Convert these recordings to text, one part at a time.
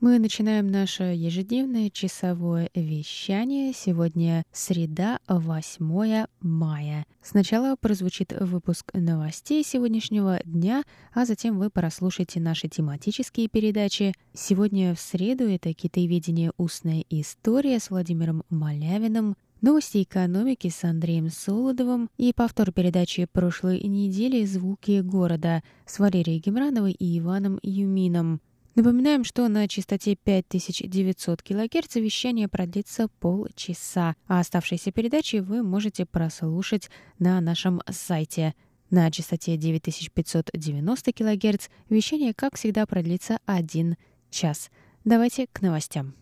Мы начинаем наше ежедневное часовое вещание. Сегодня среда, 8 мая. Сначала прозвучит выпуск новостей сегодняшнего дня, а затем вы прослушаете наши тематические передачи. Сегодня в среду это «Китаеведение. Устная история» с Владимиром Малявиным, Новости экономики с Андреем Солодовым и повтор передачи прошлой недели «Звуки города» с Валерией Гемрановой и Иваном Юмином. Напоминаем, что на частоте 5900 кГц вещание продлится полчаса, а оставшиеся передачи вы можете прослушать на нашем сайте. На частоте 9590 кГц вещание, как всегда, продлится один час. Давайте к новостям.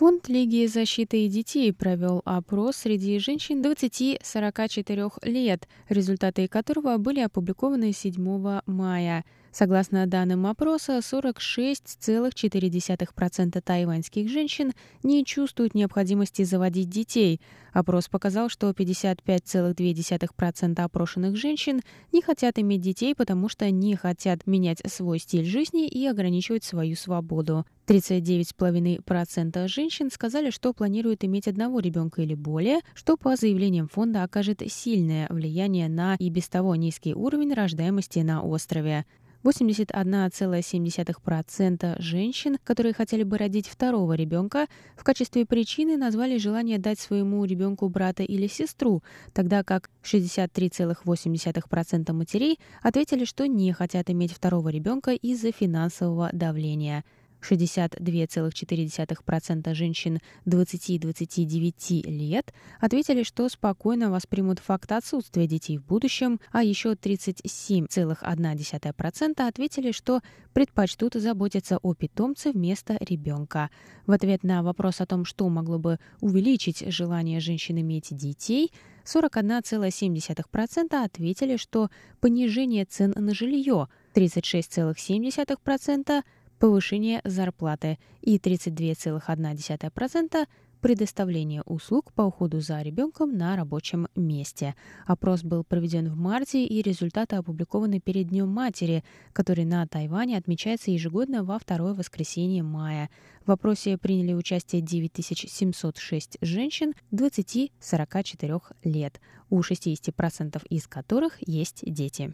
Фонд Лиги защиты детей провел опрос среди женщин 20-44 лет, результаты которого были опубликованы 7 мая. Согласно данным опроса, 46,4% тайваньских женщин не чувствуют необходимости заводить детей. Опрос показал, что 55,2% опрошенных женщин не хотят иметь детей, потому что не хотят менять свой стиль жизни и ограничивать свою свободу. 39,5% женщин сказали, что планируют иметь одного ребенка или более, что по заявлениям фонда окажет сильное влияние на и без того низкий уровень рождаемости на острове. 81,7% женщин, которые хотели бы родить второго ребенка, в качестве причины назвали желание дать своему ребенку брата или сестру, тогда как 63,8% матерей ответили, что не хотят иметь второго ребенка из-за финансового давления – 62,4% женщин 20-29 лет ответили, что спокойно воспримут факт отсутствия детей в будущем, а еще 37,1% ответили, что предпочтут заботиться о питомце вместо ребенка. В ответ на вопрос о том, что могло бы увеличить желание женщин иметь детей, 41,7% ответили, что понижение цен на жилье, 36,7% повышение зарплаты и 32,1% предоставление услуг по уходу за ребенком на рабочем месте. Опрос был проведен в марте, и результаты опубликованы перед Днем матери, который на Тайване отмечается ежегодно во второе воскресенье мая. В опросе приняли участие 9706 женщин 20-44 лет, у 60% из которых есть дети.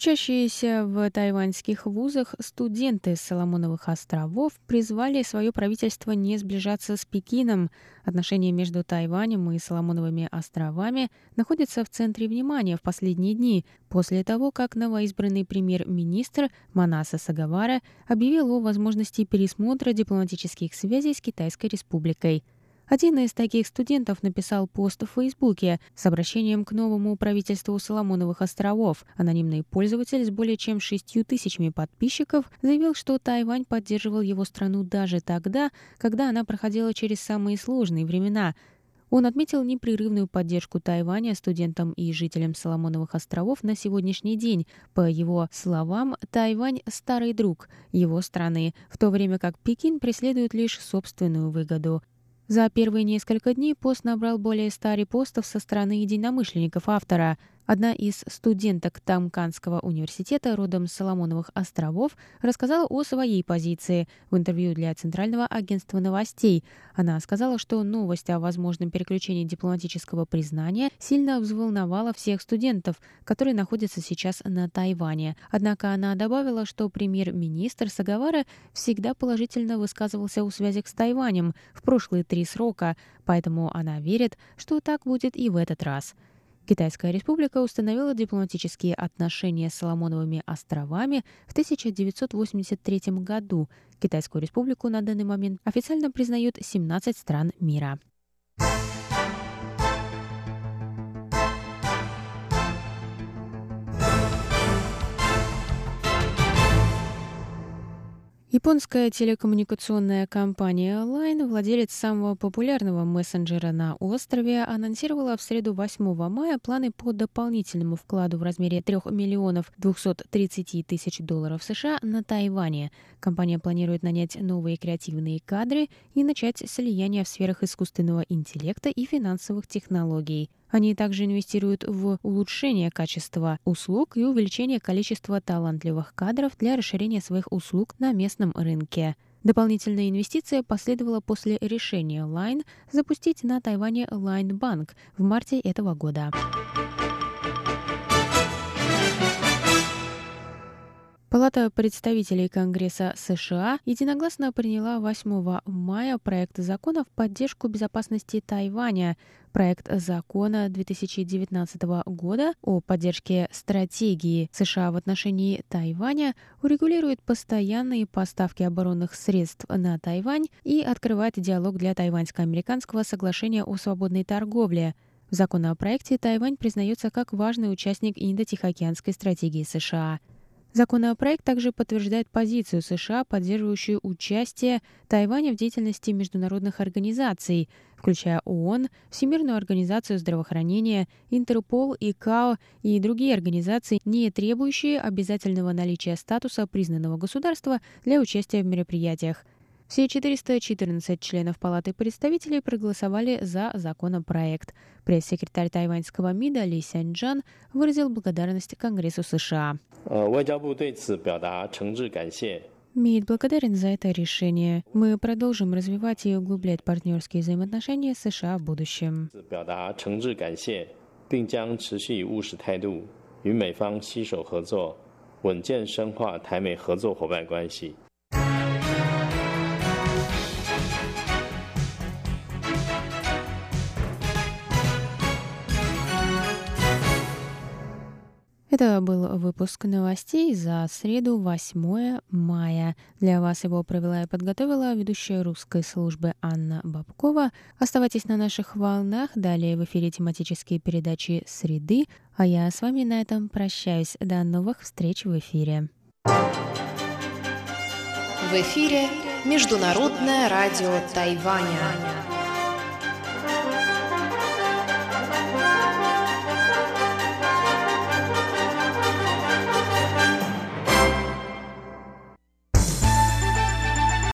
Учащиеся в тайваньских вузах студенты Соломоновых островов призвали свое правительство не сближаться с Пекином. Отношения между Тайванем и Соломоновыми островами находятся в центре внимания в последние дни, после того, как новоизбранный премьер-министр Манаса Сагавара объявил о возможности пересмотра дипломатических связей с Китайской республикой. Один из таких студентов написал пост в Фейсбуке с обращением к новому правительству Соломоновых островов. Анонимный пользователь с более чем шестью тысячами подписчиков заявил, что Тайвань поддерживал его страну даже тогда, когда она проходила через самые сложные времена. Он отметил непрерывную поддержку Тайваня студентам и жителям Соломоновых островов на сегодняшний день. По его словам, Тайвань – старый друг его страны, в то время как Пекин преследует лишь собственную выгоду. За первые несколько дней пост набрал более 100 репостов со стороны единомышленников автора – Одна из студенток Тамканского университета родом с Соломоновых островов рассказала о своей позиции в интервью для Центрального агентства новостей. Она сказала, что новость о возможном переключении дипломатического признания сильно взволновала всех студентов, которые находятся сейчас на Тайване. Однако она добавила, что премьер-министр Сагавара всегда положительно высказывался о связях с Тайванем в прошлые три срока, поэтому она верит, что так будет и в этот раз. Китайская республика установила дипломатические отношения с Соломоновыми островами в 1983 году. Китайскую республику на данный момент официально признают 17 стран мира. Японская телекоммуникационная компания Line, владелец самого популярного мессенджера на острове, анонсировала в среду 8 мая планы по дополнительному вкладу в размере 3 миллионов 230 тысяч долларов США на Тайване. Компания планирует нанять новые креативные кадры и начать слияние в сферах искусственного интеллекта и финансовых технологий. Они также инвестируют в улучшение качества услуг и увеличение количества талантливых кадров для расширения своих услуг на местном рынке. Дополнительная инвестиция последовала после решения Line запустить на Тайване Line Bank в марте этого года. Палата представителей Конгресса США единогласно приняла 8 мая проект закона в поддержку безопасности Тайваня. Проект закона 2019 года о поддержке стратегии США в отношении Тайваня урегулирует постоянные поставки оборонных средств на Тайвань и открывает диалог для тайваньско-американского соглашения о свободной торговле. В законопроекте Тайвань признается как важный участник Индо-Тихоокеанской стратегии США. Законопроект также подтверждает позицию США, поддерживающую участие Тайваня в деятельности международных организаций, включая ООН, Всемирную организацию здравоохранения, Интерпол, ИКАО и другие организации, не требующие обязательного наличия статуса признанного государства для участия в мероприятиях. Все 414 членов Палаты представителей проголосовали за законопроект. Пресс-секретарь тайваньского МИДа Ли Сяньджан выразил благодарность Конгрессу США. МИД благодарен за это решение. Мы продолжим развивать и углублять партнерские взаимоотношения с США в будущем. Это был выпуск новостей за среду 8 мая. Для вас его провела и подготовила ведущая русской службы Анна Бабкова. Оставайтесь на наших волнах. Далее в эфире тематические передачи «Среды». А я с вами на этом прощаюсь. До новых встреч в эфире. В эфире Международное радио Тайваня.